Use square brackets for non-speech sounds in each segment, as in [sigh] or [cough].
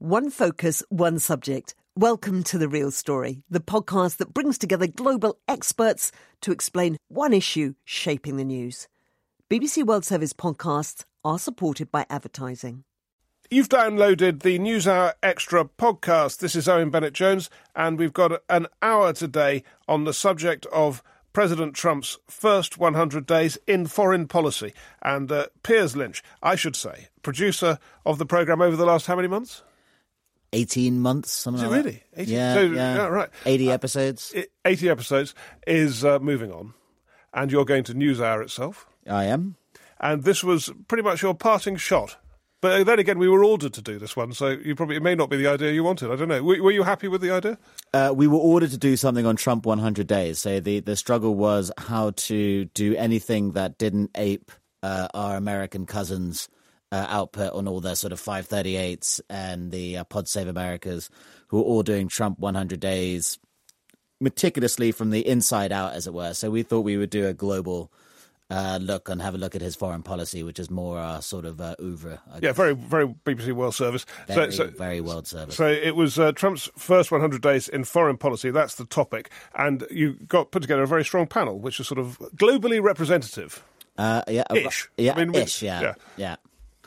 One focus, one subject. Welcome to The Real Story, the podcast that brings together global experts to explain one issue shaping the news. BBC World Service podcasts are supported by advertising. You've downloaded the NewsHour Extra podcast. This is Owen Bennett Jones, and we've got an hour today on the subject of President Trump's first 100 days in foreign policy. And uh, Piers Lynch, I should say, producer of the programme over the last how many months? 18 months, something like really? that. 18 Yeah, so- yeah. yeah, right. 80 episodes. I- 80 episodes is uh, moving on, and you're going to NewsHour itself. I am. And this was pretty much your parting shot. But then again, we were ordered to do this one, so you probably it may not be the idea you wanted. I don't know. Were, were you happy with the idea? Uh, we were ordered to do something on Trump 100 days. So the, the struggle was how to do anything that didn't ape uh, our American cousins' uh, output on all their sort of 538s and the uh, Pod Save Americas, who are all doing Trump 100 days meticulously from the inside out, as it were. So we thought we would do a global uh, look and have a look at his foreign policy, which is more our sort of uh, oeuvre. Yeah, very, very BBC World Service. very, so, so, very world service. so it was uh, Trump's first 100 days in foreign policy. That's the topic, and you got put together a very strong panel, which is sort of globally representative. Uh, yeah, uh, Ish. Yeah, I mean, ish. Yeah, yeah. yeah,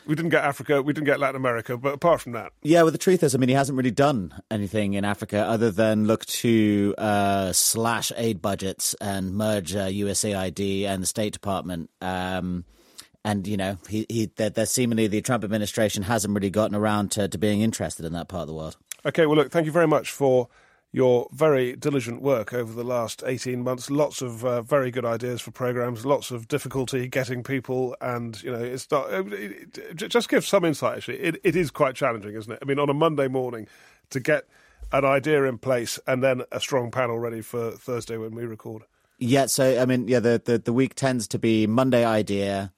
We didn't get Africa, we didn't get Latin America, but apart from that, yeah. Well, the truth is, I mean, he hasn't really done anything in Africa other than look to uh, slash aid budgets and merge uh, USAID and the State Department. Um, and you know, he, he there, there seemingly the Trump administration hasn't really gotten around to, to being interested in that part of the world. Okay, well, look, thank you very much for your very diligent work over the last 18 months. Lots of uh, very good ideas for programs, lots of difficulty getting people, and, you know, it's not. It, it, just give some insight, actually. It, it is quite challenging, isn't it? I mean, on a Monday morning to get an idea in place and then a strong panel ready for Thursday when we record. Yeah, so I mean, yeah, the, the, the week tends to be Monday idea,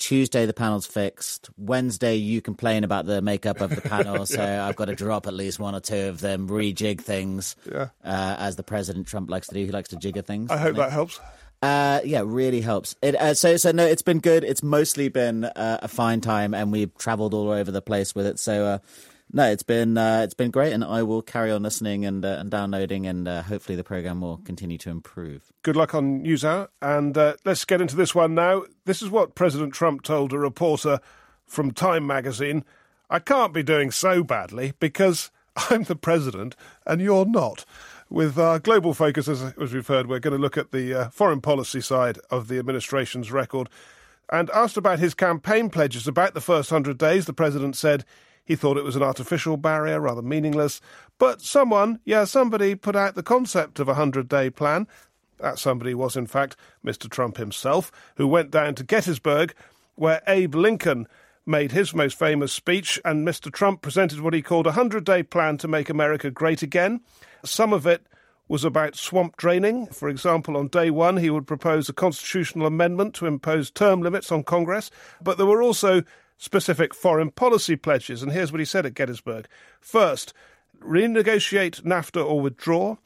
Tuesday the panel's fixed, Wednesday you complain about the makeup of the [laughs] panel, so I've got to drop at least one or two of them, rejig things, Yeah. uh, as the President Trump likes to do. He likes to jigger things. I hope that helps. Uh, yeah, really helps. It uh, so so no, it's been good. It's mostly been uh, a fine time, and we've travelled all over the place with it. So uh, no, it's been uh, it's been great, and I will carry on listening and uh, and downloading, and uh, hopefully the program will continue to improve. Good luck on news NewsHour. And uh, let's get into this one now. This is what President Trump told a reporter from Time magazine I can't be doing so badly because [laughs] I'm the president and you're not. With our global focus, as, as we've heard, we're going to look at the uh, foreign policy side of the administration's record. And asked about his campaign pledges about the first 100 days, the president said he thought it was an artificial barrier, rather meaningless. But someone, yeah, somebody put out the concept of a 100 day plan. That somebody was, in fact, Mr. Trump himself, who went down to Gettysburg, where Abe Lincoln made his most famous speech, and Mr. Trump presented what he called a 100 day plan to make America great again. Some of it was about swamp draining. For example, on day one, he would propose a constitutional amendment to impose term limits on Congress. But there were also specific foreign policy pledges, and here's what he said at Gettysburg. First, renegotiate NAFTA or withdraw.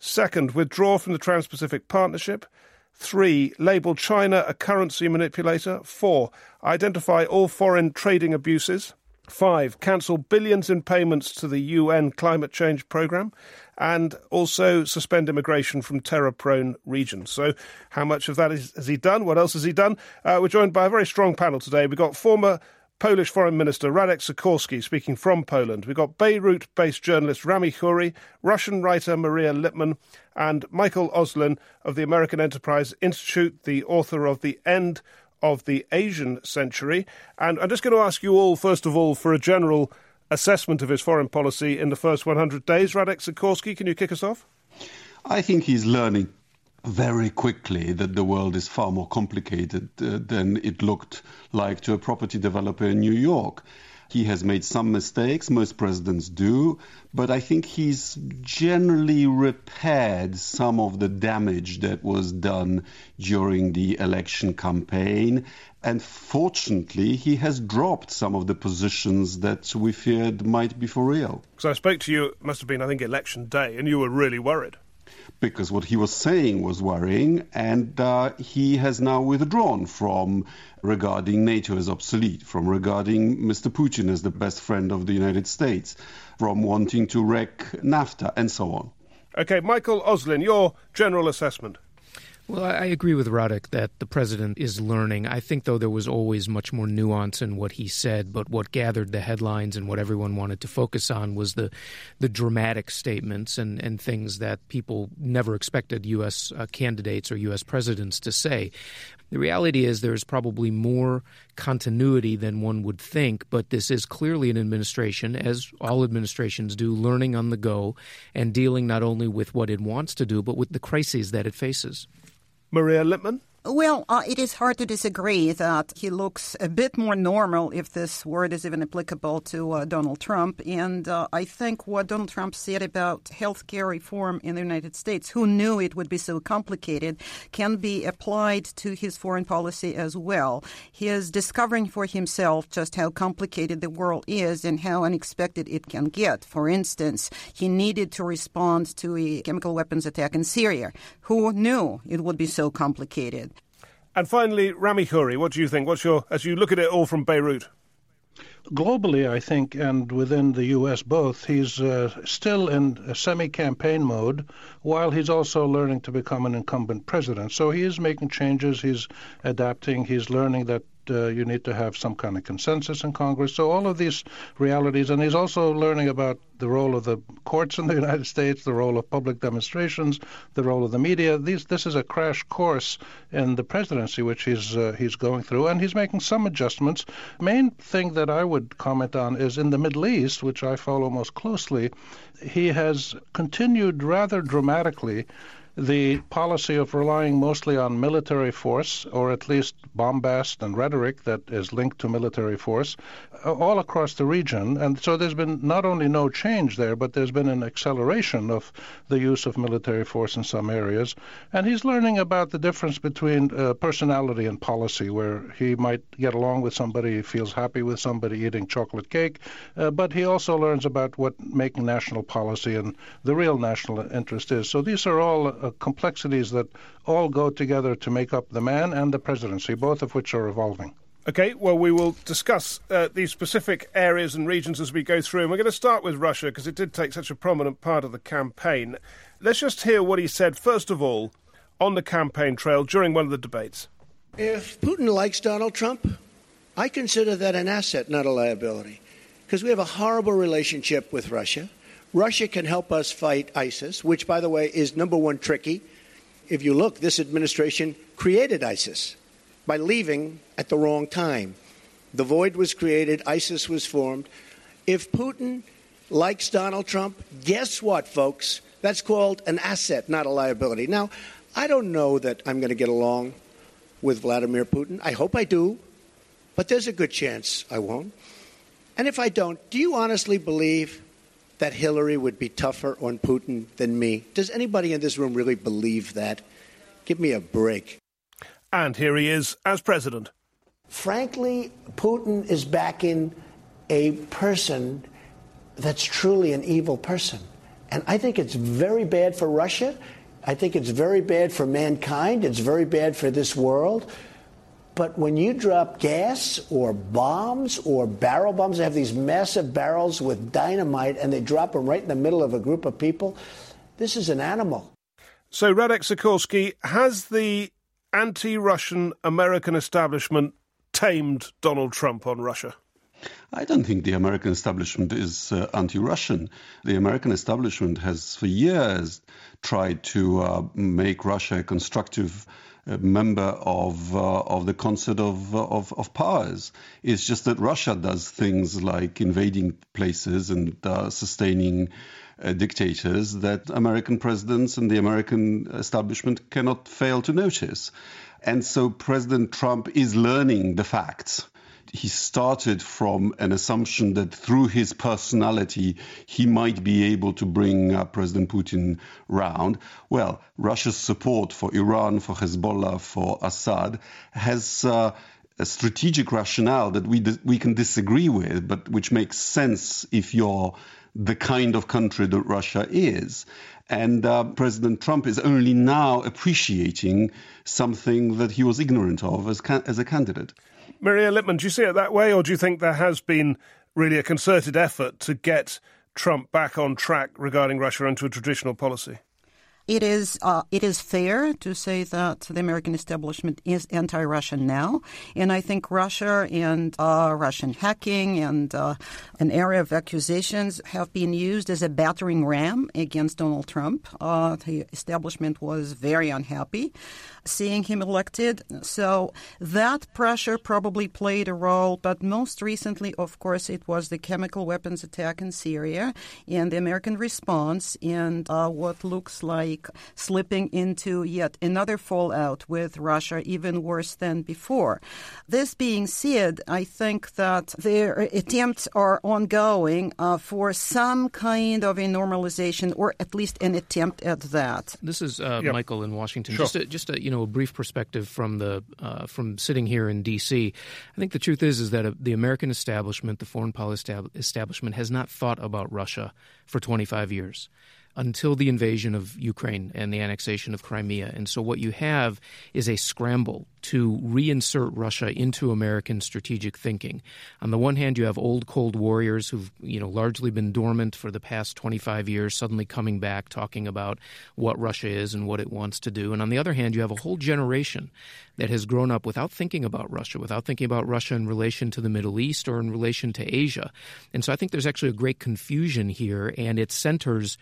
Second, withdraw from the Trans Pacific Partnership. Three, label China a currency manipulator. Four, identify all foreign trading abuses. Five, cancel billions in payments to the UN climate change programme. And also suspend immigration from terror prone regions. So, how much of that is, has he done? What else has he done? Uh, we're joined by a very strong panel today. We've got former Polish Foreign Minister Radek Sikorski speaking from Poland. We've got Beirut based journalist Rami Khouri, Russian writer Maria Lipman, and Michael Auslin of the American Enterprise Institute, the author of The End of the Asian Century. And I'm just going to ask you all, first of all, for a general assessment of his foreign policy in the first 100 days. Radek Sikorski, can you kick us off? I think he's learning very quickly that the world is far more complicated uh, than it looked like to a property developer in New York. He has made some mistakes, most presidents do, but I think he's generally repaired some of the damage that was done during the election campaign. And fortunately, he has dropped some of the positions that we feared might be for real. Because I spoke to you, it must have been, I think, election day, and you were really worried. Because what he was saying was worrying, and uh, he has now withdrawn from regarding NATO as obsolete, from regarding Mr. Putin as the best friend of the United States, from wanting to wreck NAFTA, and so on. Okay, Michael Auslin, your general assessment. Well, I agree with Radek that the president is learning. I think, though, there was always much more nuance in what he said, but what gathered the headlines and what everyone wanted to focus on was the, the dramatic statements and, and things that people never expected U.S. Uh, candidates or U.S. presidents to say. The reality is there's probably more continuity than one would think, but this is clearly an administration, as all administrations do, learning on the go and dealing not only with what it wants to do, but with the crises that it faces. Maria Lipman? Well, uh, it is hard to disagree that he looks a bit more normal, if this word is even applicable to uh, Donald Trump. And uh, I think what Donald Trump said about health care reform in the United States, who knew it would be so complicated, can be applied to his foreign policy as well. He is discovering for himself just how complicated the world is and how unexpected it can get. For instance, he needed to respond to a chemical weapons attack in Syria. Who knew it would be so complicated? And finally, Rami Khouri, what do you think? What's your as you look at it all from Beirut? Globally, I think, and within the U.S. both, he's uh, still in a semi-campaign mode, while he's also learning to become an incumbent president. So he is making changes. He's adapting. He's learning that uh, you need to have some kind of consensus in Congress. So all of these realities, and he's also learning about the role of the courts in the [laughs] United States, the role of public demonstrations, the role of the media. These, this is a crash course in the presidency which he's uh, he's going through, and he's making some adjustments. Main thing that I would comment on is in the Middle East, which I follow most closely. He has continued rather dramatically the policy of relying mostly on military force, or at least bombast and rhetoric that is linked to military force, uh, all across the region. And so there's been not only no change there, but there's been an acceleration of the use of military force in some areas. And he's learning about the difference between uh, personality and policy, where he might get along with somebody, he feels happy with somebody eating chocolate cake, uh, but he also learns about what making national policy and the real national interest is. So these are all uh, complexities that all go together to make up the man and the presidency, both of which are evolving. Okay, well, we will discuss uh, these specific areas and regions as we go through. And we're going to start with Russia because it did take such a prominent part of the campaign. Let's just hear what he said, first of all, on the campaign trail during one of the debates. If Putin likes Donald Trump, I consider that an asset, not a liability, because we have a horrible relationship with Russia. Russia can help us fight ISIS, which, by the way, is number one tricky. If you look, this administration created ISIS by leaving at the wrong time. The void was created, ISIS was formed. If Putin likes Donald Trump, guess what, folks? That's called an asset, not a liability. Now, I don't know that I'm going to get along with Vladimir Putin. I hope I do, but there's a good chance I won't. And if I don't, do you honestly believe that Hillary would be tougher on Putin than me. Does anybody in this room really believe that? Give me a break. And here he is as president. Frankly, Putin is backing a person that's truly an evil person. And I think it's very bad for Russia. I think it's very bad for mankind. It's very bad for this world. But when you drop gas or bombs or barrel bombs, they have these massive barrels with dynamite and they drop them right in the middle of a group of people. This is an animal. So, Radek Sikorski, has the anti Russian American establishment tamed Donald Trump on Russia? I don't think the American establishment is uh, anti Russian. The American establishment has for years tried to uh, make Russia a constructive member of uh, of the concert of, of, of powers. It's just that Russia does things like invading places and uh, sustaining uh, dictators that American presidents and the American establishment cannot fail to notice. And so President Trump is learning the facts he started from an assumption that through his personality he might be able to bring uh, President Putin round. Well, Russia's support for Iran, for Hezbollah, for Assad has uh, a strategic rationale that we we can disagree with, but which makes sense if you're the kind of country that Russia is. And uh, President Trump is only now appreciating something that he was ignorant of as, as a candidate. Maria Lipman, do you see it that way, or do you think there has been really a concerted effort to get Trump back on track regarding Russia into a traditional policy? It is uh, it is fair to say that the American establishment is anti-Russian now, and I think Russia and uh, Russian hacking and uh, an area of accusations have been used as a battering ram against Donald Trump. Uh, the establishment was very unhappy seeing him elected, so that pressure probably played a role. But most recently, of course, it was the chemical weapons attack in Syria and the American response, and uh, what looks like like slipping into yet another fallout with Russia, even worse than before. This being said, I think that their attempts are ongoing uh, for some kind of a normalization, or at least an attempt at that. This is uh, yep. Michael in Washington. Sure. Just, a, just a, you know a brief perspective from the uh, from sitting here in D.C. I think the truth is is that uh, the American establishment, the foreign policy establishment, has not thought about Russia for 25 years until the invasion of Ukraine and the annexation of Crimea. And so what you have is a scramble to reinsert Russia into American strategic thinking. On the one hand, you have old Cold Warriors who've you know largely been dormant for the past 25 years, suddenly coming back, talking about what Russia is and what it wants to do. And on the other hand, you have a whole generation that has grown up without thinking about Russia, without thinking about Russia in relation to the Middle East or in relation to Asia. And so I think there's actually a great confusion here, and it centers,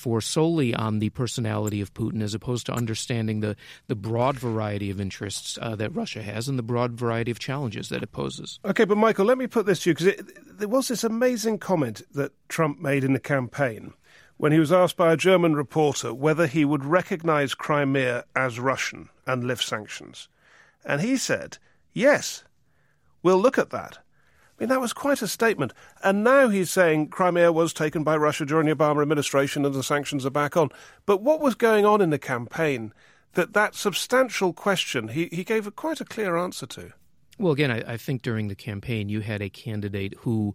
therefore, solely on the personality of Putin as opposed to understanding the, the broad variety of interests uh, that Russia has and the broad variety of challenges that it poses. Okay, but Michael, let me put this to you because there was this amazing comment that Trump made in the campaign when he was asked by a German reporter whether he would recognize Crimea as Russian and lift sanctions. And he said, Yes, we'll look at that. I mean, that was quite a statement. And now he's saying Crimea was taken by Russia during the Obama administration and the sanctions are back on. But what was going on in the campaign that that substantial question he, he gave a, quite a clear answer to? Well, again, I, I, think during the campaign you had a candidate who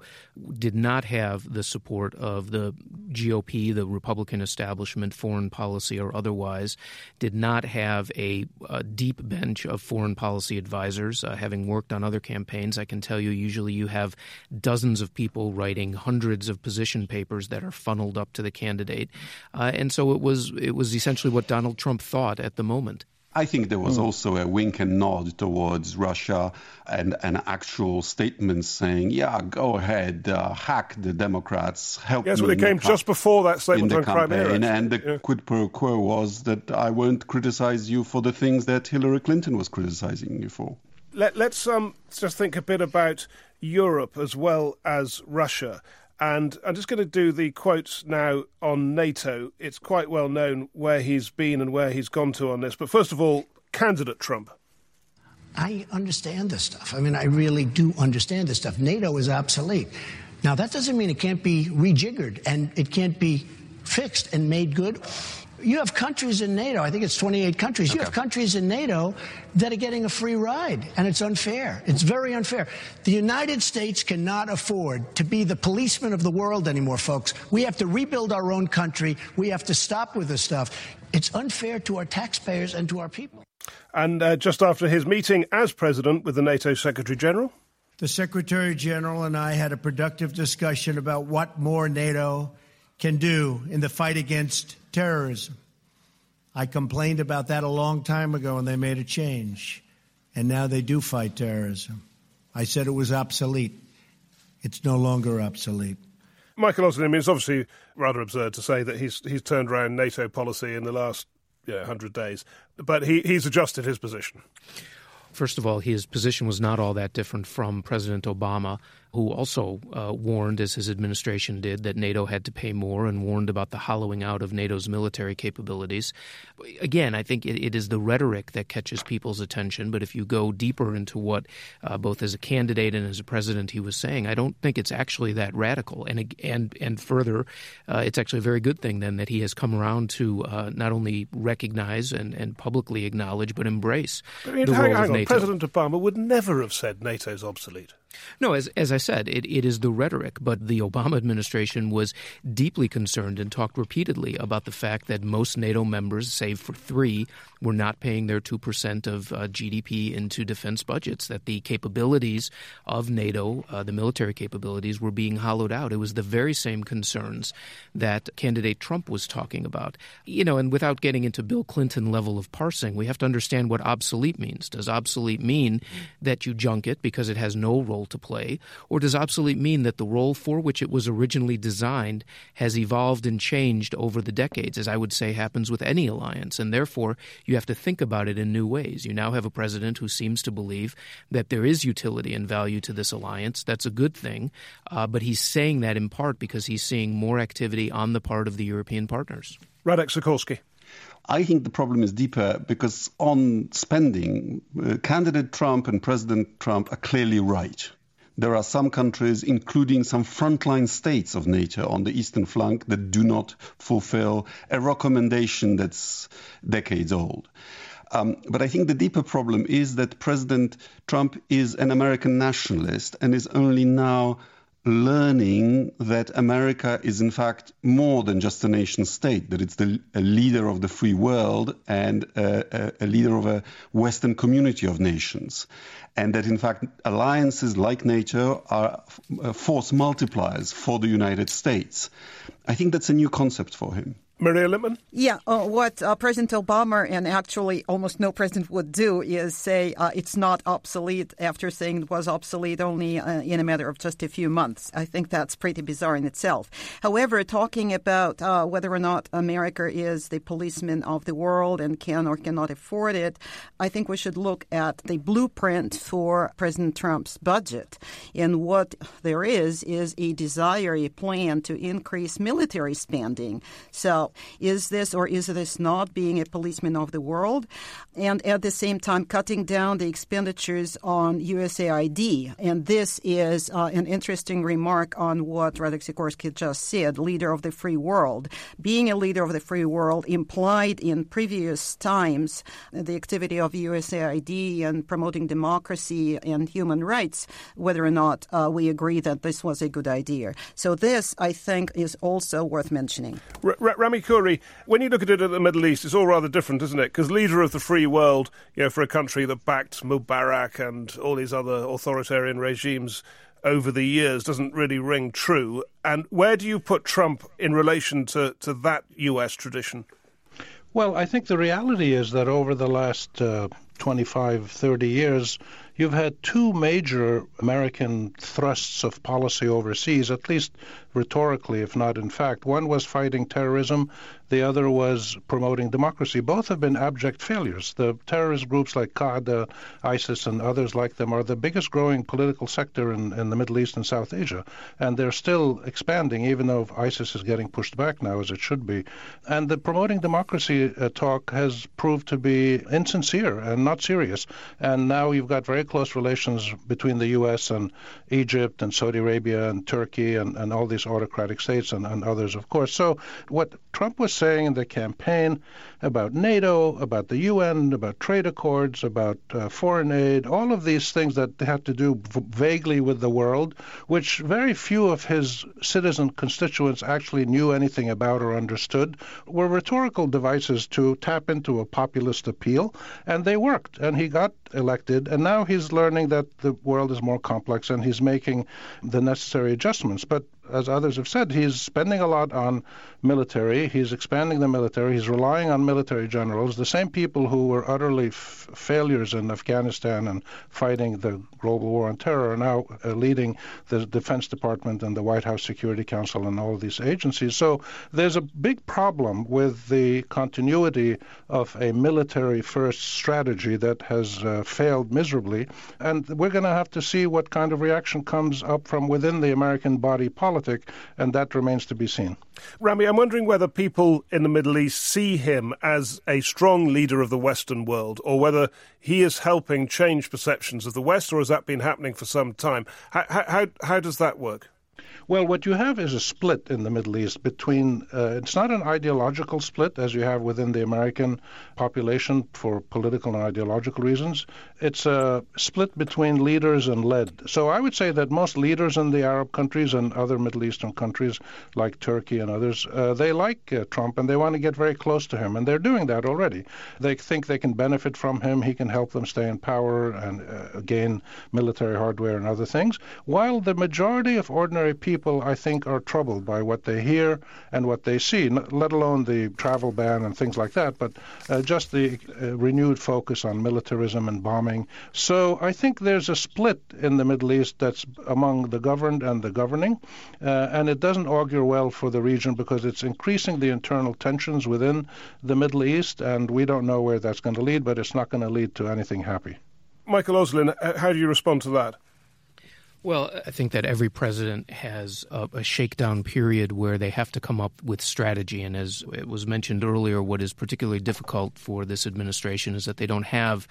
did not have the support of the GOP, the Republican establishment, foreign policy or otherwise, did not have a, a deep bench of foreign policy advisors. Uh, having worked on other campaigns, I can tell you usually you have dozens of people writing hundreds of position papers that are funneled up to the candidate, uh, and so it was it was essentially what Donald Trump thought at the moment. I think there was mm. also a wink and nod towards Russia and an actual statement saying, "Yeah, go ahead, uh, hack the Democrats, help." Yes, well, it came just before that statement on Crimea, and the yeah. quid pro quo was that I won't criticize you for the things that Hillary Clinton was criticizing you for. Let, us um, just think a bit about Europe as well as Russia. And I'm just going to do the quotes now on NATO. It's quite well known where he's been and where he's gone to on this. But first of all, candidate Trump. I understand this stuff. I mean, I really do understand this stuff. NATO is obsolete. Now, that doesn't mean it can't be rejiggered and it can't be fixed and made good you have countries in NATO, I think it's 28 countries, okay. you have countries in NATO that are getting a free ride, and it's unfair. It's very unfair. The United States cannot afford to be the policeman of the world anymore, folks. We have to rebuild our own country. We have to stop with this stuff. It's unfair to our taxpayers and to our people. And uh, just after his meeting as president with the NATO Secretary General, the Secretary General and I had a productive discussion about what more NATO can do in the fight against terrorism. I complained about that a long time ago and they made a change. And now they do fight terrorism. I said it was obsolete. It's no longer obsolete. Michael Auslin, I mean, it's obviously rather absurd to say that he's he's turned around NATO policy in the last yeah, 100 days, but he, he's adjusted his position. First of all, his position was not all that different from President Obama who also uh, warned, as his administration did, that NATO had to pay more and warned about the hollowing out of NATO's military capabilities. Again, I think it, it is the rhetoric that catches people's attention, but if you go deeper into what uh, both as a candidate and as a president he was saying, I don't think it's actually that radical. And and and further, uh, it's actually a very good thing then that he has come around to uh, not only recognize and, and publicly acknowledge, but embrace I mean, the role of. NATO. President Obama would never have said NATO's obsolete. No, as, as I said, it, it is the rhetoric, but the Obama administration was deeply concerned and talked repeatedly about the fact that most NATO members, save for three, were not paying their 2% of uh, GDP into defense budgets, that the capabilities of NATO, uh, the military capabilities, were being hollowed out. It was the very same concerns that candidate Trump was talking about. You know, and without getting into Bill Clinton level of parsing, we have to understand what obsolete means. Does obsolete mean that you junk it because it has no role to play, or does obsolete mean that the role for which it was originally designed has evolved and changed over the decades, as I would say happens with any alliance, and therefore you have to think about it in new ways. You now have a president who seems to believe that there is utility and value to this alliance. That's a good thing, uh, but he's saying that in part because he's seeing more activity on the part of the European partners. Radek Sikorski. I think the problem is deeper because on spending, uh, candidate Trump and President Trump are clearly right. There are some countries, including some frontline states of NATO on the eastern flank, that do not fulfill a recommendation that's decades old. Um, but I think the deeper problem is that President Trump is an American nationalist and is only now learning that America is in fact more than just a nation state, that it's the, a leader of the free world and a, a, a leader of a Western community of nations. And that in fact alliances like NATO are uh, force multipliers for the United States. I think that's a new concept for him. Maria Lipman? Yeah, uh, what uh, President Obama and actually almost no president would do is say uh, it's not obsolete after saying it was obsolete only uh, in a matter of just a few months. I think that's pretty bizarre in itself. However, talking about uh, whether or not America is the policeman of the world and can or cannot afford it, I think we should look at the blueprint for President Trump's budget. And what there is is a desire, a plan to increase military spending. So is this or is this not being a policeman of the world? And at the same time, cutting down the expenditures on USAID. And this is uh, an interesting remark on what Radek Sikorski just said, leader of the free world. Being a leader of the free world implied in previous times the activity of USAID and promoting democracy and human rights, whether or not uh, we agree that this was a good idea. So this, I think, is also worth mentioning. R- R- Khouri, when you look at it at the Middle East, it's all rather different, isn't it? Because leader of the free world, you know, for a country that backed Mubarak and all these other authoritarian regimes over the years doesn't really ring true. And where do you put Trump in relation to, to that US tradition? Well, I think the reality is that over the last uh, 25, 30 years, you've had two major American thrusts of policy overseas, at least rhetorically, if not in fact. One was fighting terrorism, the other was promoting democracy. Both have been abject failures. The terrorist groups like Qaeda, ISIS, and others like them are the biggest growing political sector in, in the Middle East and South Asia. And they're still expanding, even though ISIS is getting pushed back now, as it should be. And the promoting democracy uh, talk has proved to be insincere and not serious. And now you've got very close relations between the U.S. and Egypt and Saudi Arabia and Turkey and, and all these autocratic states and, and others, of course. So what Trump was saying in the campaign about NATO, about the UN, about trade accords, about uh, foreign aid, all of these things that have to do vaguely with the world, which very few of his citizen constituents actually knew anything about or understood, were rhetorical devices to tap into a populist appeal, and they worked. And he got elected, and now he's learning that the world is more complex and he's making the necessary adjustments. But as others have said, he's spending a lot on military. He's expanding the military. He's relying on military generals, the same people who were utterly f- failures in Afghanistan and fighting the global war on terror are now uh, leading the Defense Department and the White House Security Council and all these agencies. So there's a big problem with the continuity of a military first strategy that has uh, failed miserably. And we're going to have to see what kind of reaction comes up from within the American body politic, and that remains to be seen. Rami, I'm wondering whether people in the Middle East see him as a strong leader of the Western world, or whether he is helping change perceptions of the West, or has that been happening for some time? How, how, how does that work? Well, what you have is a split in the Middle East between, uh, it's not an ideological split as you have within the American population for political and ideological reasons. It's a split between leaders and led. So I would say that most leaders in the Arab countries and other Middle Eastern countries like Turkey and others, uh, they like uh, Trump and they want to get very close to him. And they're doing that already. They think they can benefit from him. He can help them stay in power and uh, gain military hardware and other things. While the majority of ordinary people people, I think, are troubled by what they hear and what they see, let alone the travel ban and things like that, but uh, just the uh, renewed focus on militarism and bombing. So I think there's a split in the Middle East that's among the governed and the governing, uh, and it doesn't augur well for the region because it's increasing the internal tensions within the Middle East, and we don't know where that's going to lead, but it's not going to lead to anything happy. Michael Auslin, how do you respond to that? Well, I think that every president has a, a, shakedown period where they have to come up with strategy. And as it was mentioned earlier, what is particularly difficult for this administration is that they don't have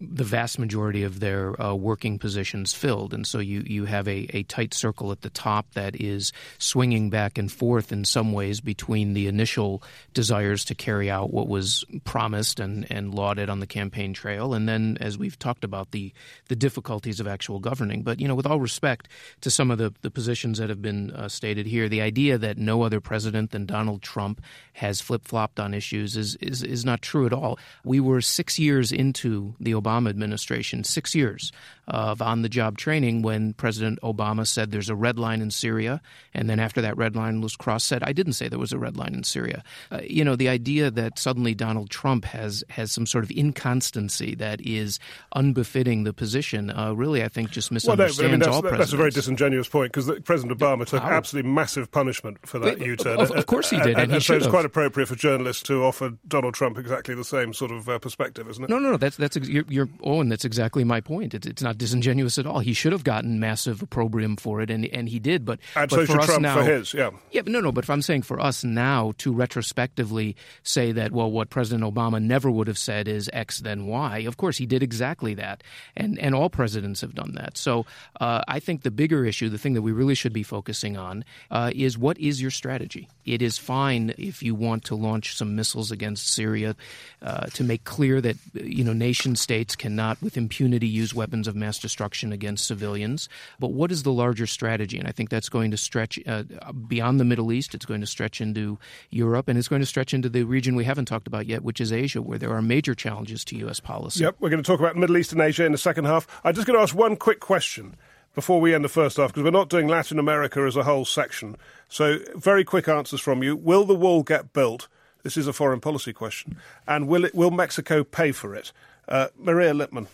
the vast majority of their uh, working positions filled. And so you, you have a, a tight circle at the top that is swinging back and forth in some ways between the initial desires to carry out what was promised and, and lauded on the campaign trail. And then, as we've talked about, the, the difficulties of actual governing. But, you know, with all respect to some of the, the positions that have been uh, stated here, the idea that no other president than Donald Trump has flip flopped on issues is, is, is not true at all. We were six years into the Obama Obama administration, six years of on the job training when President Obama said there's a red line in Syria. And then after that red line was crossed, said, I didn't say there was a red line in Syria. Uh, you know, the idea that suddenly Donald Trump has, has some sort of inconstancy that is unbefitting the position uh, really, I think, just misunderstands well, no, I mean, that's, all That's a very disingenuous point because President Obama took absolutely massive punishment for that U turn. Of, of, course he did. And, and, and so it's quite appropriate for journalists to offer Donald Trump exactly the same sort of uh, perspective, isn't it? No, no, no. That's, that's, you're, you're Owen, that's exactly my point. It's, it's not disingenuous at all. He should have gotten massive opprobrium for it, and and he did. But and but for us Trump now, for his, yeah, yeah. No, no. But if I'm saying for us now to retrospectively say that, well, what President Obama never would have said is X then Y. Of course, he did exactly that, and and all presidents have done that. So uh, I think the bigger issue, the thing that we really should be focusing on, uh, is what is your strategy. It is fine if you want to launch some missiles against Syria uh, to make clear that you know nation states cannot, with impunity, use weapons of mass destruction against civilians. But what is the larger strategy? And I think that's going to stretch uh, beyond the Middle East. It's going to stretch into Europe, and it's going to stretch into the region we haven't talked about yet, which is Asia, where there are major challenges to U.S. policy. Yep, we're going to talk about Middle East and Asia in the second half. I'm just going to ask one quick question before we end the first half, because we're not doing Latin America as a whole section. So, very quick answers from you. Will the wall get built? This is a foreign policy question. And will, it, will Mexico pay for it? Uh, Maria Lipman.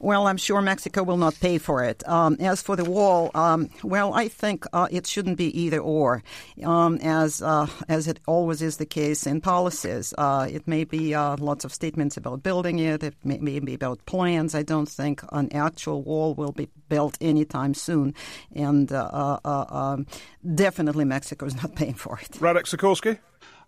Well, I'm sure Mexico will not pay for it. Um, as for the wall, um, well, I think uh, it shouldn't be either or, um, as uh, as it always is the case in policies. Uh, it may be uh, lots of statements about building it. It may, may, be about plans. I don't think an actual wall will be built anytime soon, and uh, uh, um, definitely Mexico is not [laughs] paying for it. Radek Sikorski.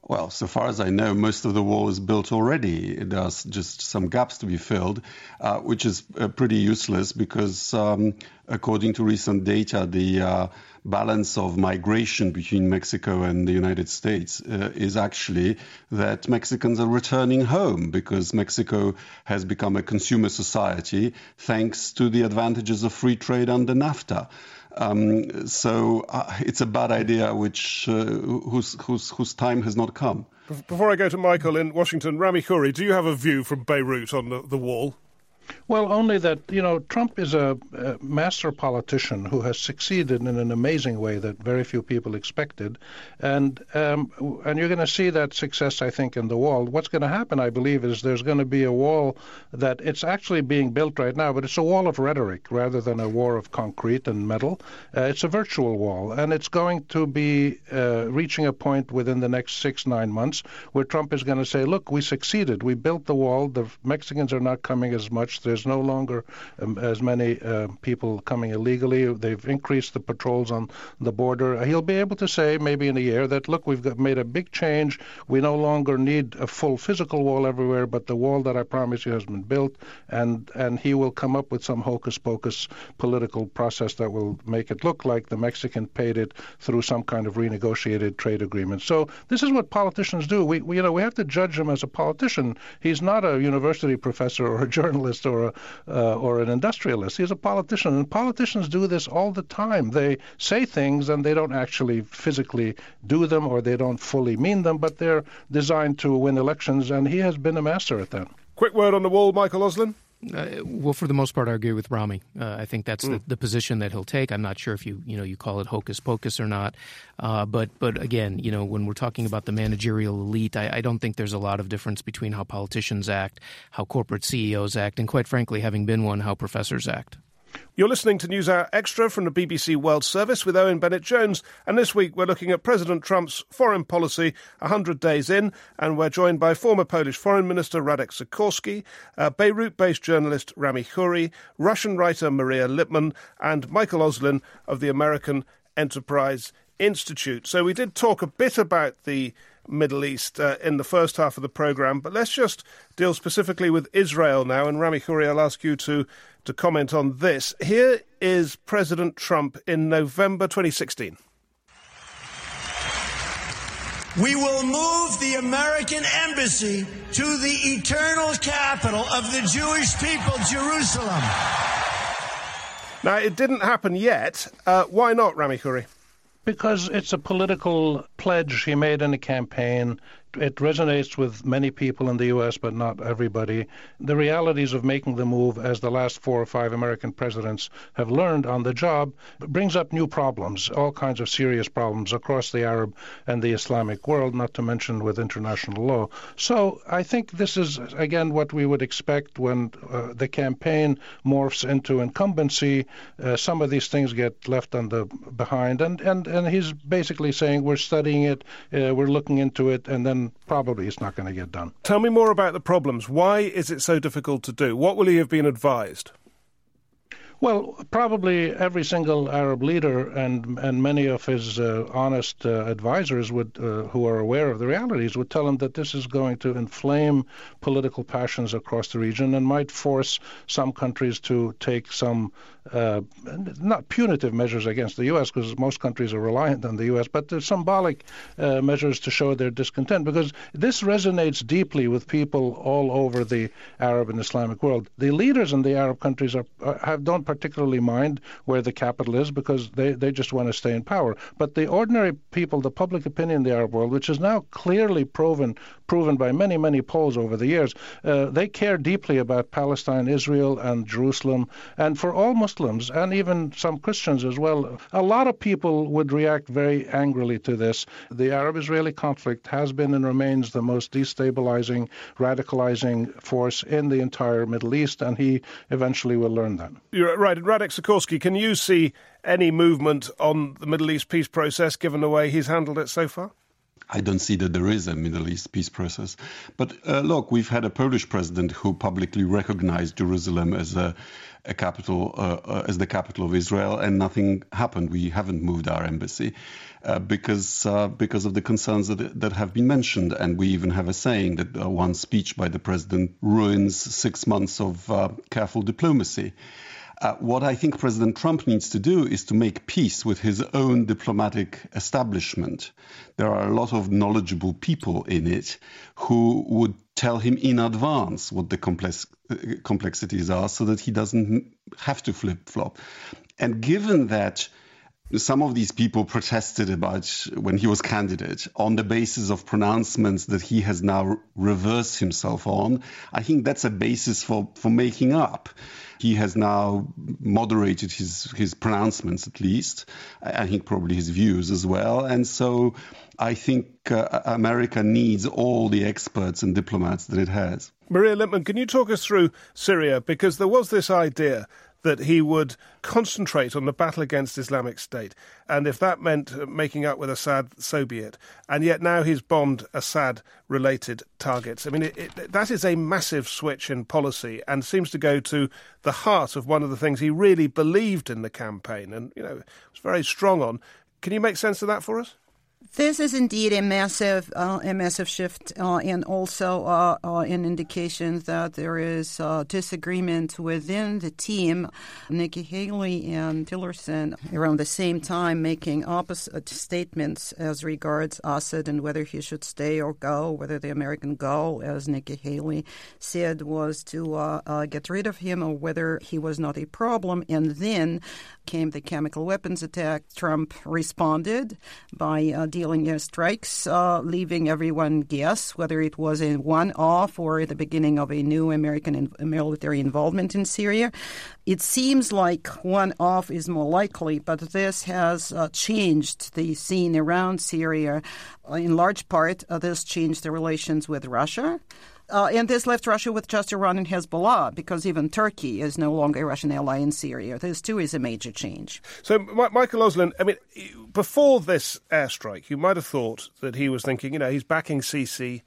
Well, so far as I know, most of the wall is built already. There's just some gaps to be filled, uh, which is uh, pretty useless because, um, according to recent data, the uh, balance of migration between Mexico and the United States uh, is actually that Mexicans are returning home because Mexico has become a consumer society thanks to the advantages of free trade under NAFTA. Um, so uh, it's a bad idea, which uh, whose, whose whose time has not come. Before I go to Michael in Washington, Rami Khouri, do you have a view from Beirut on the, the wall? Well, only that, you know, Trump is a, a, master politician who has succeeded in an amazing way that very few people expected. And um, and you're going to see that success, I think, in the wall. What's going to happen, I believe, is there's going to be a wall that it's actually being built right now, but it's a wall of rhetoric rather than a wall of concrete and metal. Uh, it's a virtual wall, and it's going to be uh, reaching a point within the next six, nine months where Trump is going to say, look, we succeeded. We built the wall. The Mexicans are not coming as much There's no longer um, as many uh, people coming illegally. They've increased the patrols on the border. He'll be able to say maybe in a year that look, we've got, made a big change. We no longer need a full physical wall everywhere, but the wall that I promised you has been built, and and he will come up with some hocus pocus political process that will make it look like the Mexican paid it through some kind of renegotiated trade agreement. So this is what politicians do. We, we you know we have to judge him as a politician. He's not a university professor or a [laughs] journalist or a uh, or an industrialist. He's a politician, and politicians do this all the time. They say things and they don't actually physically do them, or they don't fully mean them, but they're designed to win elections, and he has been a master at that. Quick word on the wall, Michael Auslin. Uh, well, for the most part, I agree with Rami. Uh, I think that's mm. the, the, position that he'll take. I'm not sure if you you know you call it hocus pocus or not, uh, but but again, you know, when we're talking about the managerial elite, I, I, don't think there's a lot of difference between how politicians act, how corporate CEOs act, and quite frankly, having been one, how professors act. You're listening to NewsHour Extra from the BBC World Service with Owen Bennett Jones, and this week we're looking at President Trump's foreign policy 100 days in, and we're joined by former Polish Foreign Minister Radek Sikorski, uh, Beirut based journalist Rami Khouri, Russian writer Maria Lipman, and Michael Auslin of the American Enterprise Institute. So we did talk a bit about the Middle East uh, in the first half of the programme, but let's just deal specifically with Israel now. And Rami Khouri, I'll ask you to to comment on this. Here is President Trump in November 2016. We will move the American embassy to the eternal capital of the Jewish people, Jerusalem. Now, it didn't happen yet. Uh, why not, Rami Khouri? Because it's a political pledge he made in a campaign it resonates with many people in the U.S., but not everybody. The realities of making the move, as the last four or five American presidents have learned on the job, brings up new problems, all kinds of serious problems across the Arab and the Islamic world, not to mention with international law. So I think this is, again, what we would expect when uh, the campaign morphs into incumbency. Uh, some of these things get left on the behind, and, and, and he's basically saying we're studying it, uh, we're looking into it, and then probably it's not going to get done. Tell me more about the problems. Why is it so difficult to do? What will he have been advised? Well, probably every single Arab leader and and many of his uh, honest uh, advisors would, uh, who are aware of the realities, would tell him that this is going to inflame political passions across the region and might force some countries to take some uh, not punitive measures against the U.S. because most countries are reliant on the U.S., but symbolic uh, measures to show their discontent because this resonates deeply with people all over the Arab and Islamic world. The leaders in the Arab countries are, have don't particularly mind where the capital is because they, they just want to stay in power. But the ordinary people, the public opinion in the Arab world, which is now clearly proven proven by many, many polls over the years, uh, they care deeply about Palestine, Israel, and Jerusalem. And for all Muslims, and even some Christians as well, a lot of people would react very angrily to this. The Arab Israeli conflict has been and remains the most destabilizing, radicalizing force in the entire Middle East, and he eventually will learn that. You're right. Radek Sikorski, can you see any movement on the Middle East peace process given the way he's handled it so far? I don't see that there is a Middle East peace process. But uh, look, we've had a Polish president who publicly recognized Jerusalem as a, a capital, uh, uh, as the capital of Israel, and nothing happened. We haven't moved our embassy uh, because uh, because of the concerns that that have been mentioned, and we even have a saying that one speech by the president ruins six months of careful diplomacy. Uh, what I think President Trump needs to do is to make peace with his own diplomatic establishment. There are a lot of knowledgeable people in it who would tell him in advance what the complex, uh, complexities are so that he doesn't have to flip flop. And given that some of these people protested about when he was candidate on the basis of pronouncements that he has now reversed himself on. I think that's a basis for, for making up. He has now moderated his, his pronouncements, at least. I think probably his views as well. And so I think uh, America needs all the experts and diplomats that it has. Maria Lipman, can you talk us through Syria? Because there was this idea that he would concentrate on the battle against Islamic State. And if that meant uh, making up with Assad, so be it. And yet now he's bombed Assad related targets. I mean, it, it, that is a massive switch in policy and seems to go to the heart of one of the things he really believed in the campaign and, you know, was very strong on. Can you make sense of that for us? This is indeed a massive, uh, a massive shift, uh, and also uh, uh an indication that there is uh, disagreement within the team. Nikki Haley and Tillerson, around the same time, making opposite statements as regards Assad and whether he should stay or go. Whether the American goal, as Nikki Haley said, was to uh, get rid of him, or whether he was not a problem. And then came the chemical weapons attack. Trump responded by dealing strikes, uh, leaving everyone guess whether it was a one-off or the beginning of a new American in- military involvement in Syria. It seems like one-off is more likely, but this has uh, changed the scene around Syria. In large part, uh, this changed the relations with Russia. Uh, and this left Russia with just Iran and Hezbollah because even Turkey is no longer a Russian ally in Syria. This too is a major change. So, Michael Auslin, I mean, before this airstrike, you might have thought that he was thinking, you know, he's backing Sisi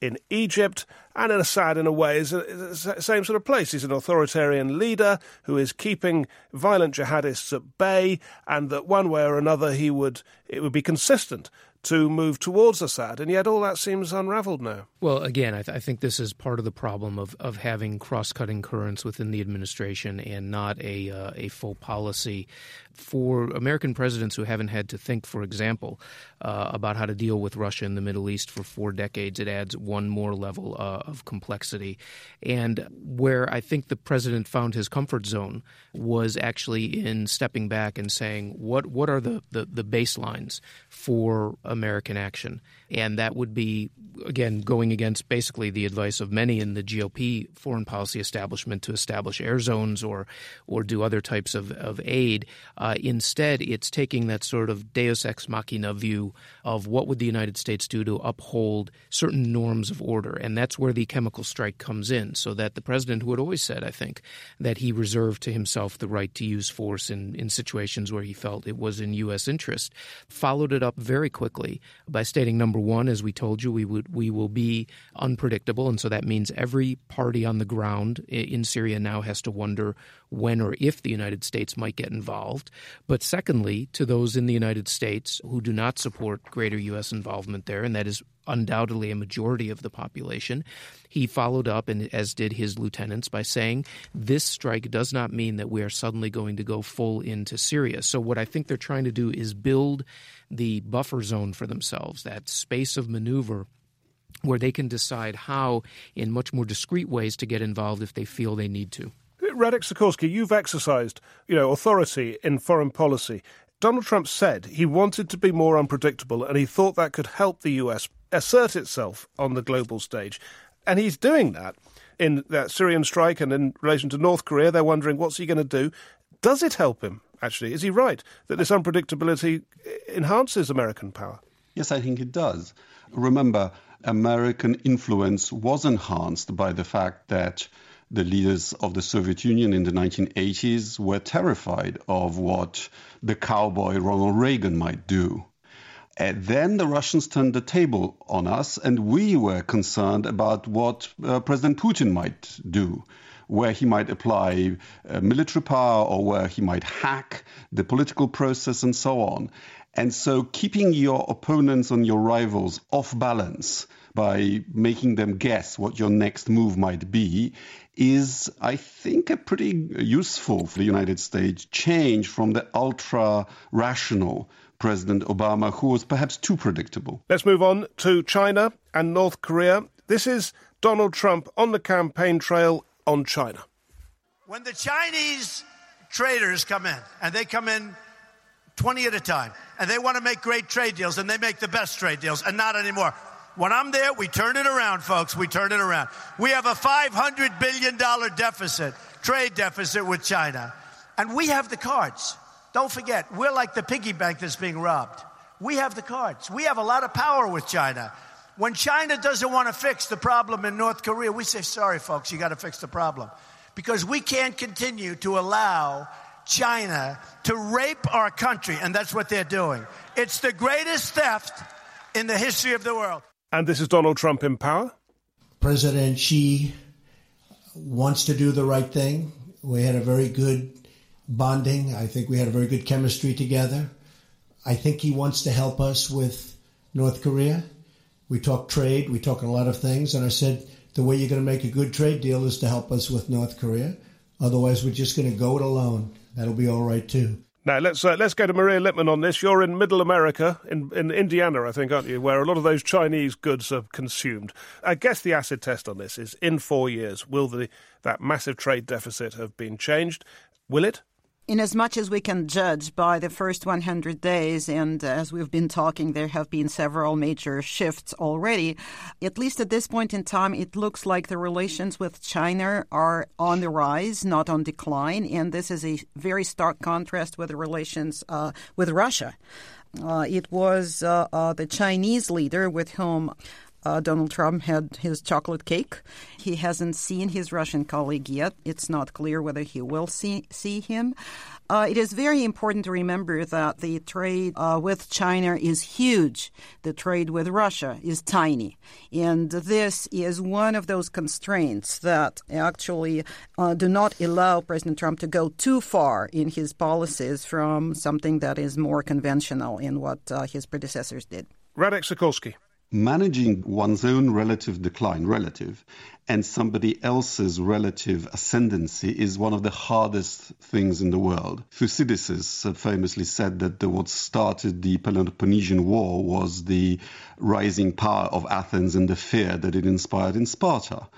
in Egypt and in Assad, in a way, is the same sort of place. He's an authoritarian leader who is keeping violent jihadists at bay, and that one way or another he would it would be consistent to move towards Assad, and yet all that seems unraveled now. Well, again, I, th- I think this is part of the problem of, of having cross cutting currents within the administration and not a uh, a full policy for American presidents who haven't had to think, for example, uh, about how to deal with Russia in the Middle East for four decades. It adds one more level uh, of complexity, and where I think the president found his comfort zone was actually in stepping back and saying, "What what are the, the, the baselines for American action?" And that would be, again, going against basically the advice of many in the GOP foreign policy establishment to establish air zones or, or do other types of, of aid. Uh, instead, it's taking that sort of deus ex machina view of what would the United States do to uphold certain norms of order. And that's where the chemical strike comes in, so that the president, who had always said, I think, that he reserved to himself the right to use force in, in situations where he felt it was in U.S. interest, followed it up very quickly by stating, number one, as we told you, we would we will be unpredictable, and so that means every party on the ground in Syria now has to wonder when or if the United States might get involved. But secondly, to those in the United States who do not support greater U.S. involvement there, and that is undoubtedly a majority of the population. He followed up, and as did his lieutenants, by saying this strike does not mean that we are suddenly going to go full into Syria. So, what I think they're trying to do is build the buffer zone for themselves, that space of maneuver where they can decide how, in much more discreet ways, to get involved if they feel they need to. Radek Sikorski, you've exercised, you know, authority in foreign policy. Donald Trump said he wanted to be more unpredictable and he thought that could help the US assert itself on the global stage. And he's doing that in that Syrian strike and in relation to North Korea. They're wondering what's he going to do. Does it help him, actually? Is he right that this unpredictability enhances American power? Yes, I think it does. Remember, American influence was enhanced by the fact that the leaders of the Soviet Union in the 1980s were terrified of what the cowboy Ronald Reagan might do. And then the Russians turned the table on us, and we were concerned about what uh, President Putin might do, where he might apply uh, military power or where he might hack the political process and so on. And so keeping your opponents and your rivals off balance by making them guess what your next move might be is, I think, a pretty useful for the United States change from the ultra rational President Obama, who was perhaps too predictable. Let's move on to China and North Korea. This is Donald Trump on the campaign trail on China. When the Chinese traders come in, and they come in 20 at a time, and they want to make great trade deals, and they make the best trade deals, and not anymore. When I'm there, we turn it around, folks. We turn it around. We have a $500 billion deficit, trade deficit with China. And we have the cards. Don't forget, we're like the piggy bank that's being robbed. We have the cards. We have a lot of power with China. When China doesn't want to fix the problem in North Korea, we say, sorry, folks, you got to fix the problem. because we can't continue to allow China to rape our country, and that's what they're doing. It's the greatest theft in the history of the world. And this is Donald Trump in power? President Xi wants to do the right thing. We had a very good bonding. I think we had a very good chemistry together. I think he wants to help us with North Korea. We talk trade, we talk a lot of things, and I said the way you're going to make a good trade deal is to help us with North Korea. Otherwise, we're just going to go it alone. That'll be all right too. Now let's uh, let's go to Maria Lipman on this. You're in Middle America, in in Indiana, I think, aren't you? Where a lot of those Chinese goods are consumed. I guess the acid test on this is: in four years, will the that massive trade deficit have been changed? Will it? In as much as we can judge by the first 100 days, and as we've been talking, there have been several major shifts already. At least at this point in time, it looks like the relations with China are on the rise, not on decline. And this is a very stark contrast with the relations uh, with Russia. Uh, it was uh, uh the Chinese leader with whom uh, Donald Trump had his chocolate cake. He hasn't seen his Russian colleague yet. It's not clear whether he will see, see him. Uh, it is very important to remember that the trade uh, with China is huge. The trade with Russia is tiny. And this is one of those constraints that actually uh, do not allow President Trump to go too far in his policies from something that is more conventional in what uh, his predecessors did. Radek Sikorski managing one's own relative decline, relative, and somebody else's relative ascendancy is one of the hardest things in the world. Thucydides famously said that the, what started the Peloponnesian War was the rising power of Athens and the fear that it inspired in Sparta.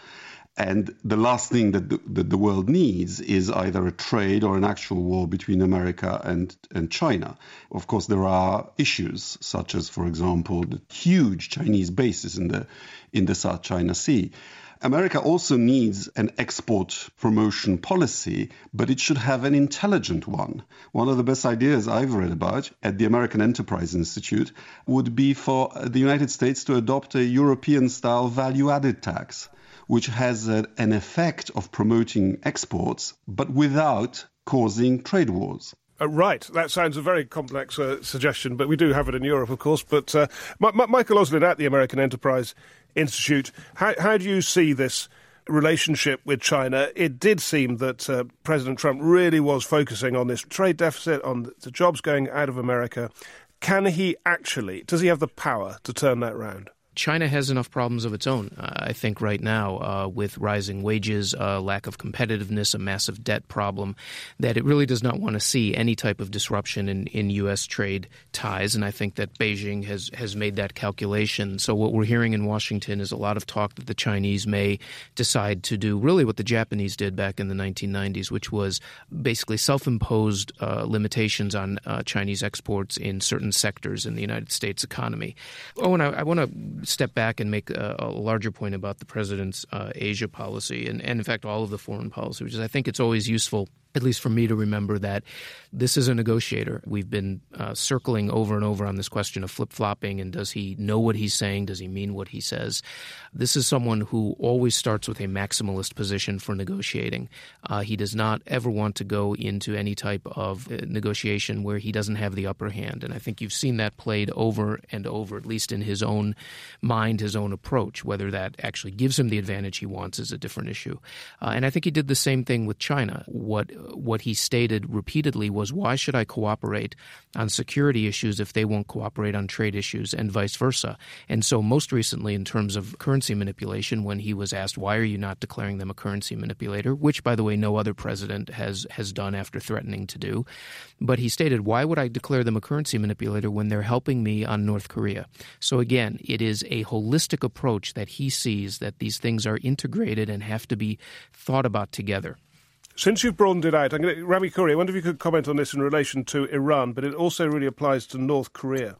And the last thing that the, that the, world needs is either a trade or an actual war between America and, and China. Of course, there are issues such as, for example, the huge Chinese bases in the, in the South China Sea. America also needs an export promotion policy, but it should have an intelligent one. One of the best ideas I've read about at the American Enterprise Institute would be for the United States to adopt a European style value added tax which has a, an effect of promoting exports, but without causing trade wars. Uh, right, that sounds a very complex uh, suggestion, but we do have it in Europe, of course. But uh, M- M- Michael Auslin at the American Enterprise Institute, how, how, do you see this relationship with China? It did seem that uh, President Trump really was focusing on this trade deficit, on the jobs going out of America. Can he actually, does he have the power to turn that round? China has enough problems of its own, uh, I think, right now, uh, with rising wages, uh, lack of competitiveness, a massive debt problem, that it really does not want to see any type of disruption in, in U.S. trade ties. And I think that Beijing has, has made that calculation. So, what we're hearing in Washington is a lot of talk that the Chinese may decide to do really what the Japanese did back in the 1990s, which was basically self imposed uh, limitations on uh, Chinese exports in certain sectors in the United States economy. Oh, and I, I want to step back and make a, a larger point about the president's uh, Asia policy and, and, in fact, all of the foreign policy, which is I think it's always useful at least for me to remember that this is a negotiator. We've been uh, circling over and over on this question of flip flopping and does he know what he's saying? Does he mean what he says? This is someone who always starts with a maximalist position for negotiating. Uh, he does not ever want to go into any type of uh, negotiation where he doesn't have the upper hand. And I think you've seen that played over and over, at least in his own mind, his own approach. Whether that actually gives him the advantage he wants is a different issue. Uh, and I think he did the same thing with China. What what he stated repeatedly was, why should I cooperate on security issues if they won't cooperate on trade issues and vice versa? And so, most recently, in terms of currency manipulation, when he was asked, why are you not declaring them a currency manipulator, which, by the way, no other president has, has done after threatening to do, but he stated, why would I declare them a currency manipulator when they're helping me on North Korea? So, again, it is a holistic approach that he sees that these things are integrated and have to be thought about together. Since you've broadened it out, I'm going to, Rami Khouri, I wonder if you could comment on this in relation to Iran, but it also really applies to North Korea.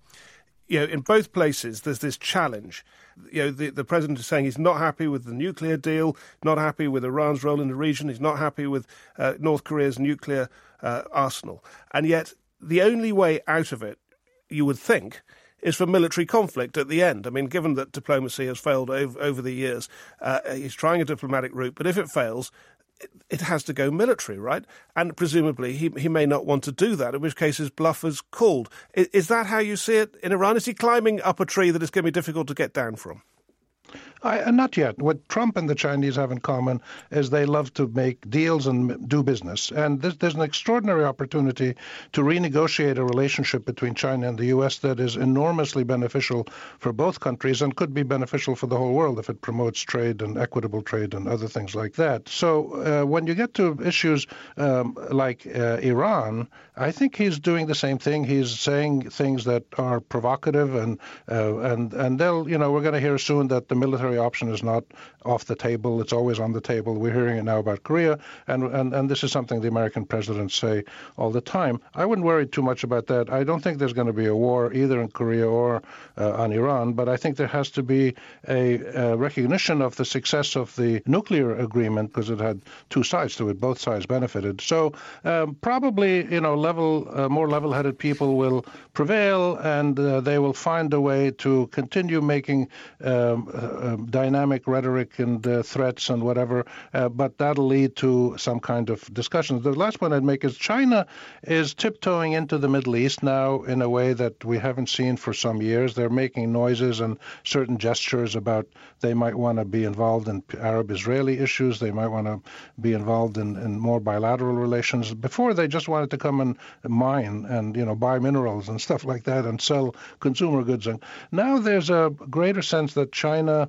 You know, in both places, there's this challenge. You know, the, the president is saying he's not happy with the nuclear deal, not happy with Iran's role in the region, he's not happy with uh, North Korea's nuclear uh, arsenal. And yet, the only way out of it, you would think, is for military conflict at the end. I mean, given that diplomacy has failed over, over the years, uh, he's trying a diplomatic route, but if it fails, it has to go military, right? And presumably he, he may not want to do that, in which case his bluff is called. Is, is that how you see it in Iran? Is he climbing up a tree that is going to be difficult to get down from? I, uh, not yet. What Trump and the Chinese have in common is they love to make deals and do business. And this, there's an extraordinary opportunity to renegotiate a relationship between China and the U.S. that is enormously beneficial for both countries and could be beneficial for the whole world if it promotes trade and equitable trade and other things like that. So uh, when you get to issues um, like uh, Iran, I think he's doing the same thing. He's saying things that are provocative, and uh, and and they'll, you know, we're going to hear soon that the military option is not off the table. It's always on the table. We're hearing it now about Korea, and, and, and this is something the American presidents say all the time. I wouldn't worry too much about that. I don't think there's going to be a war either in Korea or uh, on Iran, but I think there has to be a, a recognition of the success of the nuclear agreement because it had two sides to it. Both sides benefited. So um, probably, you know, level, uh, more level-headed people will prevail, and uh, they will find a way to continue making um, uh, dynamic rhetoric and uh, threats and whatever, uh, but that'll lead to some kind of discussions. The last point I'd make is China is tiptoeing into the Middle East now in a way that we haven't seen for some years. They're making noises and certain gestures about they might want to be involved in Arab-Israeli issues. They might want to be involved in, in more bilateral relations. Before they just wanted to come and mine and you know buy minerals and stuff like that and sell consumer goods. And now there's a greater sense that China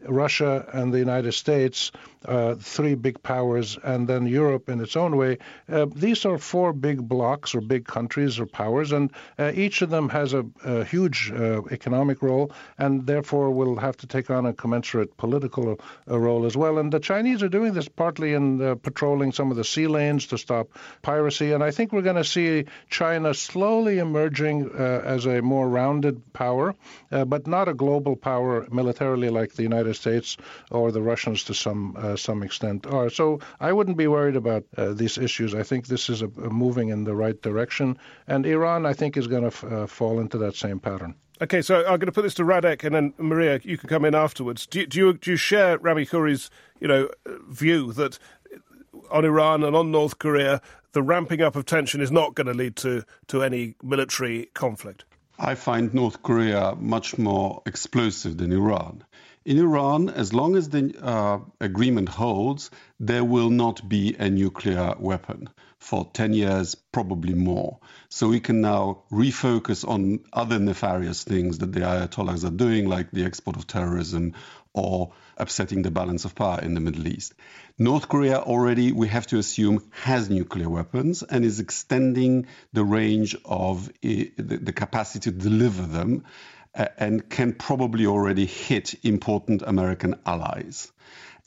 Russia and the United States, uh, three big powers, and then Europe in its own way. Uh, these are four big blocks or big countries or powers, and uh, each of them has a, a huge uh, economic role, and therefore will have to take on a commensurate political uh, role as well. And the Chinese are doing this partly in uh, patrolling some of the sea lanes to stop piracy, and I think we're going to see China slowly emerging as a more rounded power, but not a global power militarily like the United States or the Russians to some uh, some extent are. So I wouldn't be worried about uh, these issues. I think this is a, a moving in the right direction, and Iran, I think, is going to f- uh, fall into that same pattern. Okay, so I'm going to put this to Radek, and then Maria, you can come in afterwards. Do you, do you, do you share Rami Khouri's, you know, view that on Iran and on North Korea, the ramping up of tension is not going to lead to, to any military conflict? I find North Korea much more explosive than Iran. In Iran, as long as the uh, agreement holds, there will not be a nuclear weapon for 10 years, probably more. So we can now refocus on other nefarious things that the Ayatollahs are doing, like the export of terrorism or upsetting the balance of power in the Middle East. North Korea already, we have to assume, has nuclear weapons and is extending the range of the, the capacity to deliver them and can probably already hit important American allies.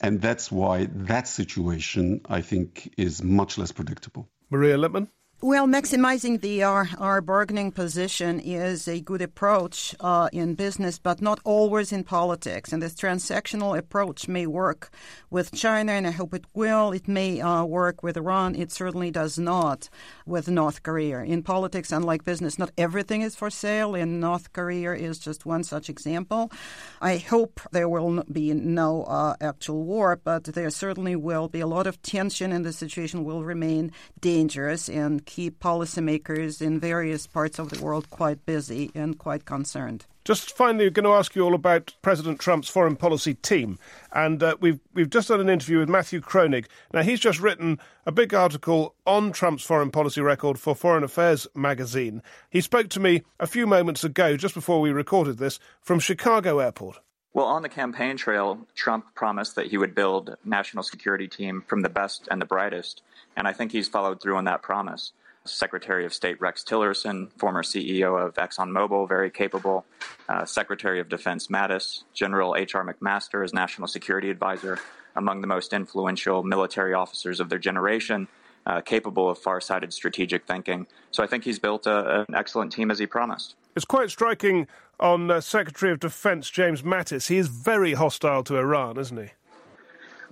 And that's why that situation, I think, is much less predictable. Maria Lipman? Well, maximizing the our, bargaining position is a good approach uh, in business, but not always in politics. And this transactional approach may work with China, and I hope it will. It may uh, work with Iran. It certainly does not with North Korea. In politics, unlike business, not everything is for sale, and North Korea is just one such example. I hope there will be no uh, actual war, but there certainly will be a lot of tension, and the situation will remain dangerous and keep policymakers in various parts of the world quite busy and quite concerned. Just finally, we're going to ask you all about President Trump's foreign policy team, and uh, we've we've just done an interview with Matthew Kroenig. Now he's just written a big article on Trump's foreign policy record for Foreign Affairs magazine. He spoke to me a few moments ago, just before we recorded this, from Chicago Airport. Well, on the campaign trail, Trump promised that he would build a national security team from the best and the brightest, and I think he's followed through on that promise. Secretary of State Rex Tillerson, former CEO of ExxonMobil, very capable. Uh, Secretary of Defense Mattis, General H.R. McMaster as National Security Advisor, among the most influential military officers of their generation, uh, capable of far sighted strategic thinking. So I think he's built a, an excellent team as he promised. It's quite striking on uh, Secretary of Defense James Mattis. He is very hostile to Iran, isn't he?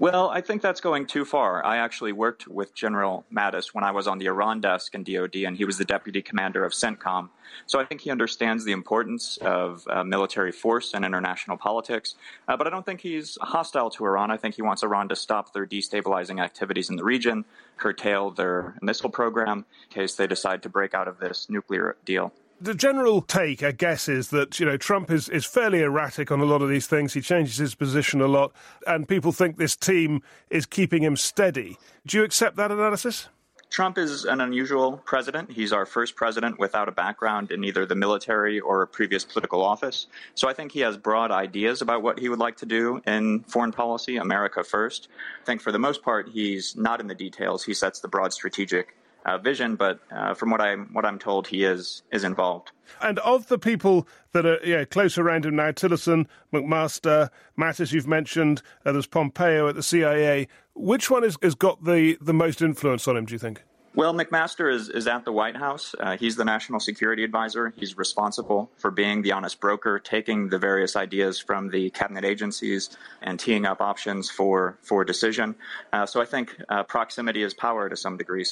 Well, I think that's going too far. I actually worked with General Mattis when I was on the Iran desk in DoD, and he was the deputy commander of CENTCOM. So I think he understands the importance of uh, military force and international politics. Uh, but I don't think he's hostile to Iran. I think he wants Iran to stop their destabilizing activities in the region, curtail their missile program in case they decide to break out of this nuclear deal the general take, I guess, is that you know Trump is, is fairly erratic on a lot of these things. He changes his position a lot, and people think this team is keeping him steady. Do you accept that analysis? Trump is an unusual president. He's our first president without a background in either the military or a previous political office. So I think he has broad ideas about what he would like to do in foreign policy, America first. I think for the most part, he's not in the details. He sets the broad strategic uh, vision, but uh, from what I'm what I'm told, he is is involved. And of the people that are yeah, close around him now, Tillerson, McMaster, Mattis, you've mentioned, uh, there's Pompeo at the CIA. Which one has, has got the, the most influence on him? Do you think? Well, McMaster is, is at the White House. Uh, he's the national security advisor. He's responsible for being the honest broker, taking the various ideas from the cabinet agencies and teeing up options for, for decision. Uh, so I think uh, proximity is power to some degree.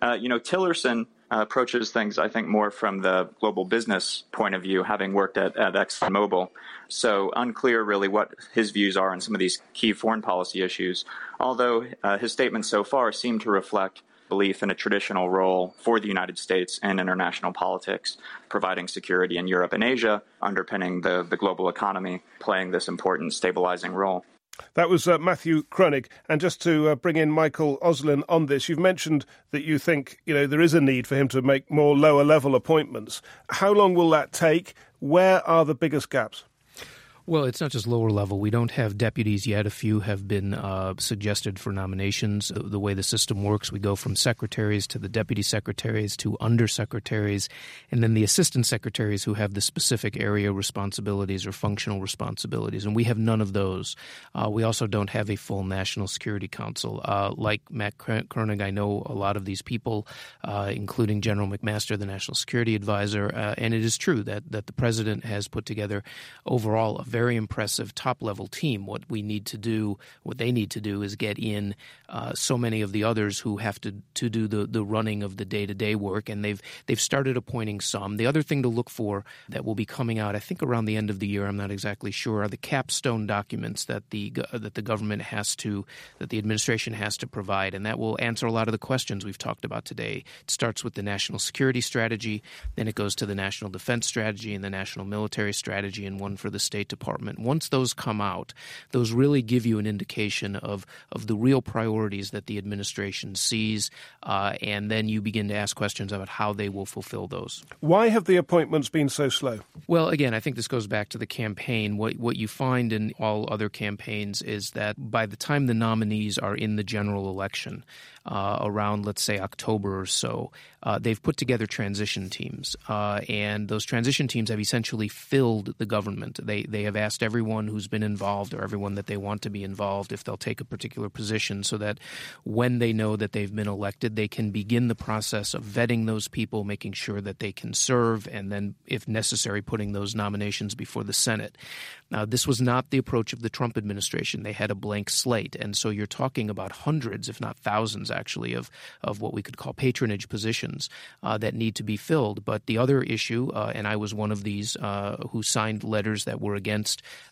Uh, you know, Tillerson uh, approaches things, I think, more from the global business point of view, having worked at, at ExxonMobil. So unclear really what his views are on some of these key foreign policy issues, although uh, his statements so far seem to reflect belief in a traditional role for the United States in international politics, providing security in Europe and Asia, underpinning the, the global economy, playing this important stabilizing role. That was uh, Matthew Kroenig. And just to uh, bring in Michael Auslin on this, you've mentioned that you think you know there is a need for him to make more lower level appointments. How long will that take? Where are the biggest gaps? Well, it's not just lower level. We don't have deputies yet. A few have been uh, suggested for nominations. The way the system works, we go from secretaries to the deputy secretaries to undersecretaries, and then the assistant secretaries who have the specific area responsibilities or functional responsibilities. And we have none of those. Uh, we also don't have a full National Security Council. Uh, like Matt Kroenig, I know a lot of these people, uh, including General McMaster, the National Security Advisor. Uh, and it is true that, that the president has put together overall a very impressive top level team. What we need to do, what they need to do, is get in uh, so many of the others who have to to do the, the running of the day to day work, and they've they've started appointing some. The other thing to look for that will be coming out, I think, around the end of the year. I'm not exactly sure. Are the capstone documents that the that the government has to that the administration has to provide, and that will answer a lot of the questions we've talked about today. It starts with the national security strategy, then it goes to the national defense strategy and the national military strategy, and one for the State Department Department, once those come out, those really give you an indication of, of the real priorities that the administration sees, uh, and then you begin to ask questions about how they will fulfill those. Why have the appointments been so slow? Well, again, I think this goes back to the campaign. What, what you find in all other campaigns is that by the time the nominees are in the general election, uh, around, let's say, October or so, uh, they've put together transition teams, uh, and those transition teams have essentially filled the government. They they have asked everyone who's been involved or everyone that they want to be involved if they'll take a particular position, so that when they know that they've been elected, they can begin the process of vetting those people, making sure that they can serve, and then, if necessary, putting those nominations before the Senate. Now, this was not the approach of the Trump administration. They had a blank slate, and so you're talking about hundreds, if not thousands, actually, of of what we could call patronage positions positions uh, that need to be filled. But the other issue, uh, and I was one of these uh, who signed letters that were against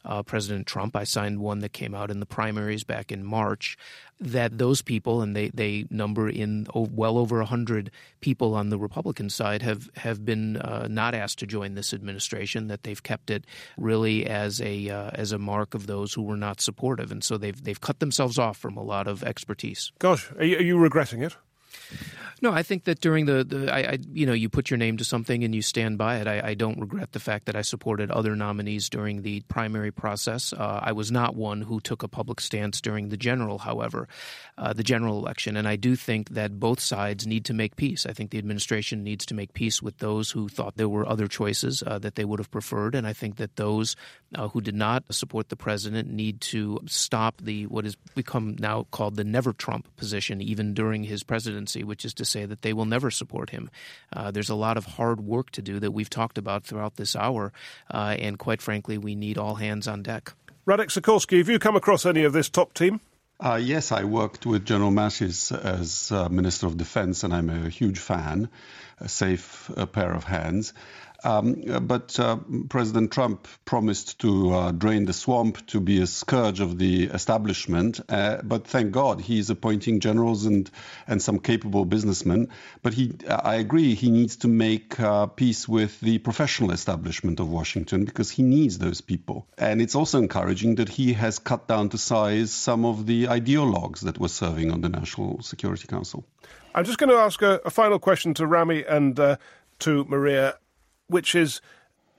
uh, President Trump. I signed one that came out in the primaries back in March. That those people, and they, they number in well over 100 people on the Republican side, have, have been uh, not asked to join this administration, that they've kept it really as a, uh, as a mark of those who were not supportive. And so they've, they've cut themselves off from a lot of expertise. Gosh, are you, are you regretting it? No, I think that during the, the I, I, you know, you put your name to something and you stand by it. I, I, don't regret the fact that I supported other nominees during the primary process. Uh, I was not one who took a public stance during the general, however, uh, the general election. And I do think that both sides need to make peace. I think the administration needs to make peace with those who thought there were other choices uh, that they would have preferred. And I think that those uh, who did not support the president need to stop the what has become now called the never Trump position, even during his presidency, which is to say that they will never support him. Uh, there's a lot of hard work to do that we've talked about throughout this hour, uh, and quite frankly, we need all hands on deck. Radek Sikorski, have you come across any of this top team? Uh, yes, I worked with General Mattis as uh, Minister of Defense, and I'm a huge fan. A safe uh, pair of hands. Um, but uh, President Trump promised to uh, drain the swamp, to be a scourge of the establishment. Uh, but thank God he's appointing generals and and some capable businessmen. But he, I agree, he needs to make uh, peace with the professional establishment of Washington because he needs those people. And it's also encouraging that he has cut down to size some of the ideologues that were serving on the National Security Council. I'm just going to ask a, a final question to Rami and uh, to Maria which is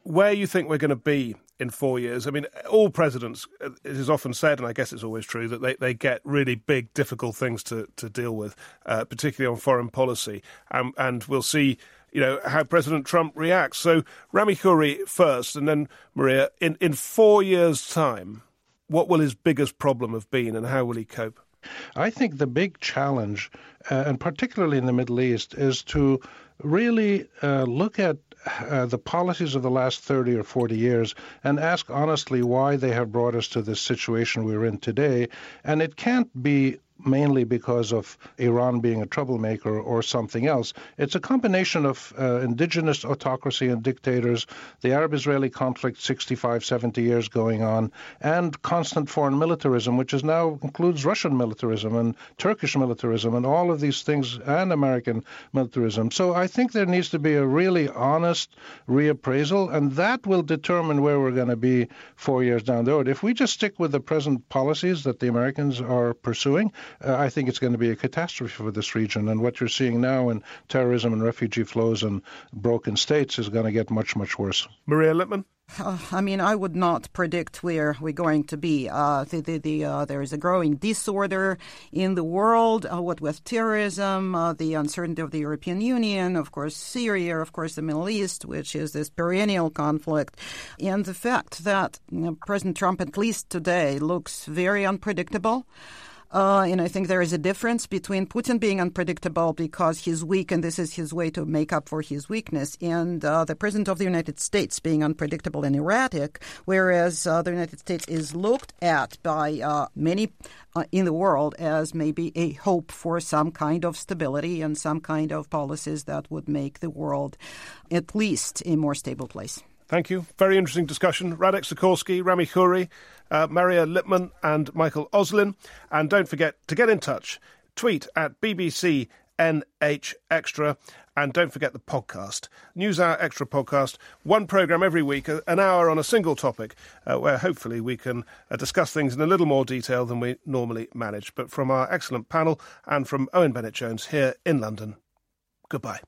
where you think we're going to be in four years. I mean, all presidents, it is often said, and I guess it's always true, that they, they get really big, difficult things to, to deal with, uh, particularly on foreign policy. Um, and we'll see, you know, how President Trump reacts. So, Rami Khouri first, and then Maria, in, in four years' time, what will his biggest problem have been and how will he cope? I think the big challenge, uh, and particularly in the Middle East, is to really uh, look at uh, the policies of the last 30 or 40 years and ask honestly why they have brought us to this situation we're in today. And it can't be mainly because of Iran being a troublemaker or something else. It's a combination of uh, indigenous autocracy and dictators, the Arab Israeli conflict 65, 70 years going on, and constant foreign militarism, which is now includes Russian militarism and Turkish militarism and all of these things, and American militarism. So I think there needs to be a really honest reappraisal, and that will determine where we're going to be four years down the road. If we just stick with the present policies that the Americans are pursuing, uh, I think it's going to be a catastrophe for this region. And what you're seeing now in terrorism and refugee flows and broken states is going to get much, much worse. Maria Lipman? Uh, I mean, I would not predict where we're going to be. Uh, the, the, the, uh, there is a growing disorder in the world, uh, what with terrorism, uh, the uncertainty of the European Union, of course, Syria, of course, the Middle East, which is this perennial conflict, and the fact that you know, President Trump, at least today, looks very unpredictable. Uh, and I think there is a difference between Putin being unpredictable because he's weak and this is his way to make up for his weakness, and uh, the President of the United States being unpredictable and erratic, whereas uh, the United States is looked at by uh, many uh, in the world as maybe a hope for some kind of stability and some kind of policies that would make the world at least a more stable place. Thank you. Very interesting discussion. Radek Sikorski, Rami Khouri, uh, Maria Lipman, and Michael Auslin. And don't forget to get in touch. Tweet at BBC NH Extra. And don't forget the podcast, NewsHour Extra podcast, one programme every week, an hour on a single topic, uh, where hopefully we can uh, discuss things in a little more detail than we normally manage. But from our excellent panel and from Owen Bennett Jones here in London, goodbye.